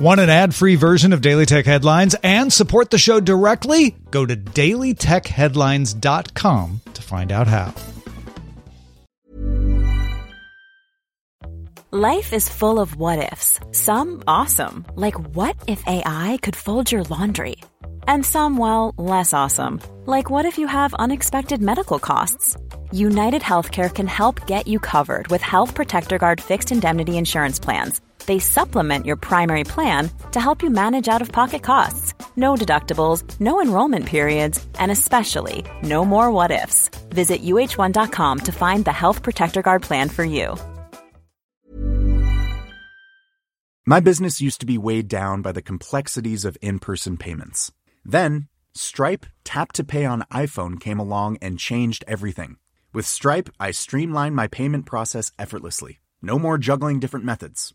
Want an ad free version of Daily Tech Headlines and support the show directly? Go to dailytechheadlines.com to find out how. Life is full of what ifs, some awesome, like what if AI could fold your laundry? And some, well, less awesome, like what if you have unexpected medical costs? United Healthcare can help get you covered with Health Protector Guard fixed indemnity insurance plans they supplement your primary plan to help you manage out of pocket costs. No deductibles, no enrollment periods, and especially no more what ifs. Visit uh1.com to find the Health Protector Guard plan for you. My business used to be weighed down by the complexities of in person payments. Then, Stripe Tap to Pay on iPhone came along and changed everything. With Stripe, I streamlined my payment process effortlessly. No more juggling different methods.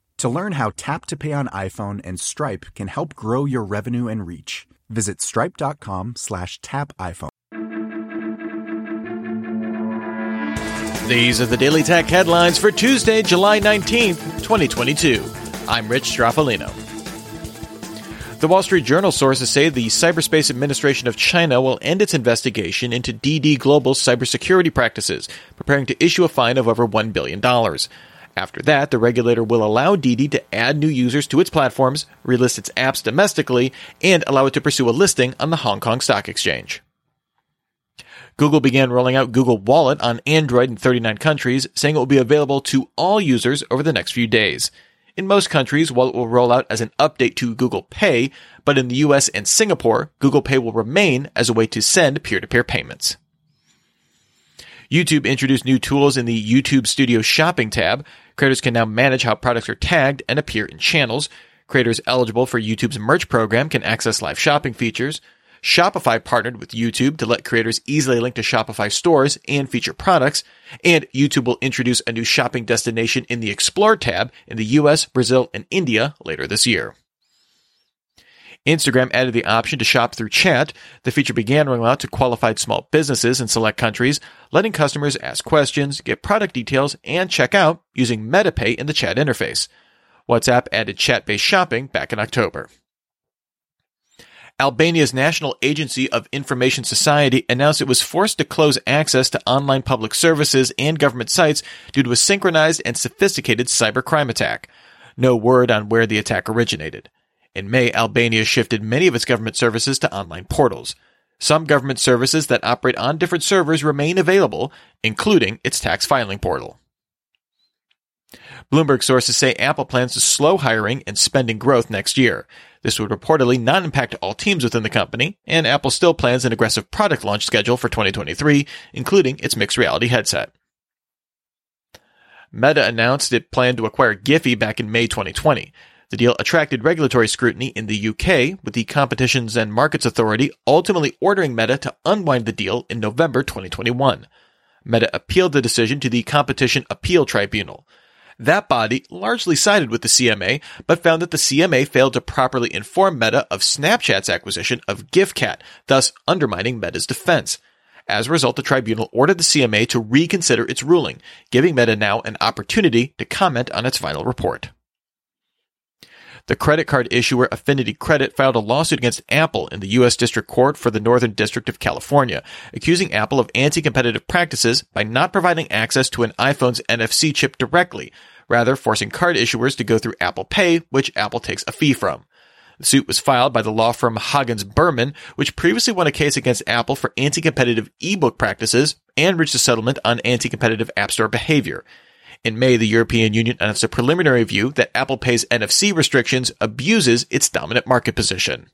To learn how Tap to Pay on iPhone and Stripe can help grow your revenue and reach, visit stripe.com slash tap iPhone. These are the Daily Tech headlines for Tuesday, July 19th, 2022. I'm Rich Stroffolino. The Wall Street Journal sources say the Cyberspace Administration of China will end its investigation into Didi Global's cybersecurity practices, preparing to issue a fine of over $1 billion. After that, the regulator will allow Didi to add new users to its platforms, relist its apps domestically, and allow it to pursue a listing on the Hong Kong Stock Exchange. Google began rolling out Google Wallet on Android in 39 countries, saying it will be available to all users over the next few days. In most countries, Wallet will roll out as an update to Google Pay, but in the US and Singapore, Google Pay will remain as a way to send peer-to-peer payments. YouTube introduced new tools in the YouTube Studio Shopping tab. Creators can now manage how products are tagged and appear in channels. Creators eligible for YouTube's merch program can access live shopping features. Shopify partnered with YouTube to let creators easily link to Shopify stores and feature products. And YouTube will introduce a new shopping destination in the Explore tab in the US, Brazil, and India later this year. Instagram added the option to shop through chat. The feature began rolling out to qualified small businesses in select countries, letting customers ask questions, get product details, and check out using MetaPay in the chat interface. WhatsApp added chat based shopping back in October. Albania's National Agency of Information Society announced it was forced to close access to online public services and government sites due to a synchronized and sophisticated cybercrime attack. No word on where the attack originated. In May, Albania shifted many of its government services to online portals. Some government services that operate on different servers remain available, including its tax filing portal. Bloomberg sources say Apple plans to slow hiring and spending growth next year. This would reportedly not impact all teams within the company, and Apple still plans an aggressive product launch schedule for 2023, including its mixed reality headset. Meta announced it planned to acquire Giphy back in May 2020. The deal attracted regulatory scrutiny in the UK, with the Competitions and Markets Authority ultimately ordering Meta to unwind the deal in November 2021. Meta appealed the decision to the Competition Appeal Tribunal. That body largely sided with the CMA, but found that the CMA failed to properly inform Meta of Snapchat's acquisition of Gfycat, thus undermining Meta's defense. As a result, the tribunal ordered the CMA to reconsider its ruling, giving Meta now an opportunity to comment on its final report. The credit card issuer Affinity Credit filed a lawsuit against Apple in the U.S. District Court for the Northern District of California, accusing Apple of anti-competitive practices by not providing access to an iPhone's NFC chip directly, rather forcing card issuers to go through Apple Pay, which Apple takes a fee from. The suit was filed by the law firm Hagens Berman, which previously won a case against Apple for anti-competitive ebook practices and reached a settlement on anti-competitive App Store behavior. In May, the European Union announced a preliminary view that Apple Pay's NFC restrictions abuses its dominant market position.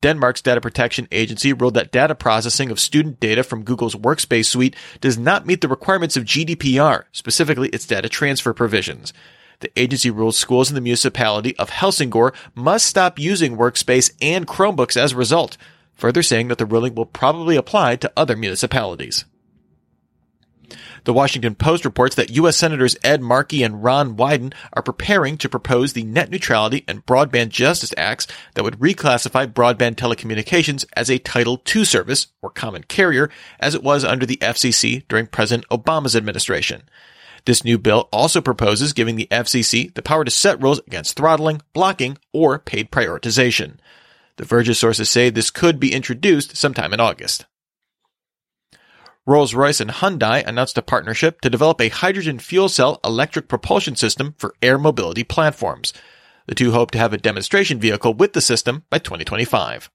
Denmark's data protection agency ruled that data processing of student data from Google's Workspace suite does not meet the requirements of GDPR, specifically its data transfer provisions. The agency rules schools in the municipality of Helsingør must stop using Workspace and Chromebooks as a result, further saying that the ruling will probably apply to other municipalities. The Washington Post reports that U.S. Senators Ed Markey and Ron Wyden are preparing to propose the Net Neutrality and Broadband Justice Acts that would reclassify broadband telecommunications as a Title II service, or common carrier, as it was under the FCC during President Obama's administration. This new bill also proposes giving the FCC the power to set rules against throttling, blocking, or paid prioritization. The Verge's sources say this could be introduced sometime in August. Rolls-Royce and Hyundai announced a partnership to develop a hydrogen fuel cell electric propulsion system for air mobility platforms. The two hope to have a demonstration vehicle with the system by 2025.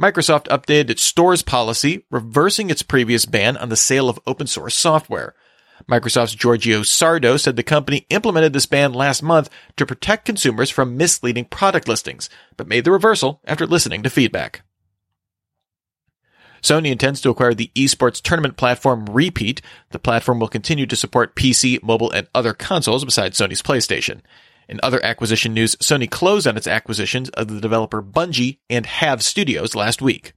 Microsoft updated its stores policy, reversing its previous ban on the sale of open source software. Microsoft's Giorgio Sardo said the company implemented this ban last month to protect consumers from misleading product listings, but made the reversal after listening to feedback. Sony intends to acquire the esports tournament platform Repeat. The platform will continue to support PC, mobile, and other consoles besides Sony's PlayStation. In other acquisition news, Sony closed on its acquisitions of the developer Bungie and Haven Studios last week.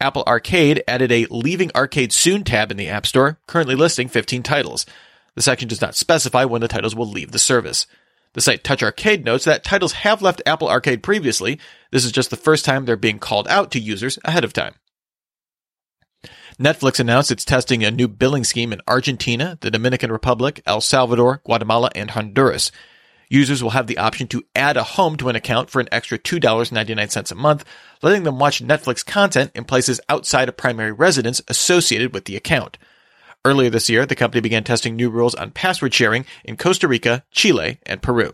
Apple Arcade added a Leaving Arcade Soon tab in the App Store, currently listing 15 titles. The section does not specify when the titles will leave the service. The site Touch Arcade notes that titles have left Apple Arcade previously. This is just the first time they're being called out to users ahead of time. Netflix announced it's testing a new billing scheme in Argentina, the Dominican Republic, El Salvador, Guatemala, and Honduras. Users will have the option to add a home to an account for an extra $2.99 a month, letting them watch Netflix content in places outside a primary residence associated with the account. Earlier this year, the company began testing new rules on password sharing in Costa Rica, Chile, and Peru.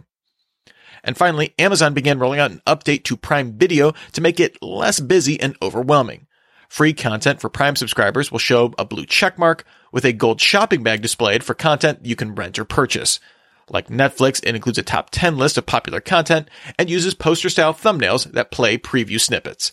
And finally, Amazon began rolling out an update to Prime Video to make it less busy and overwhelming. Free content for Prime subscribers will show a blue checkmark with a gold shopping bag displayed for content you can rent or purchase. Like Netflix, it includes a top 10 list of popular content and uses poster style thumbnails that play preview snippets.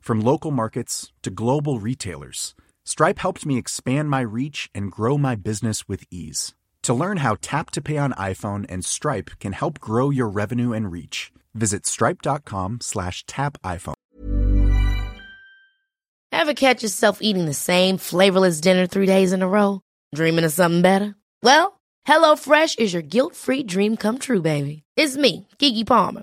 From local markets to global retailers, Stripe helped me expand my reach and grow my business with ease. To learn how Tap to Pay on iPhone and Stripe can help grow your revenue and reach, visit stripe.com slash tap iPhone. Ever catch yourself eating the same flavorless dinner three days in a row? Dreaming of something better? Well, HelloFresh is your guilt-free dream come true, baby. It's me, Keke Palmer.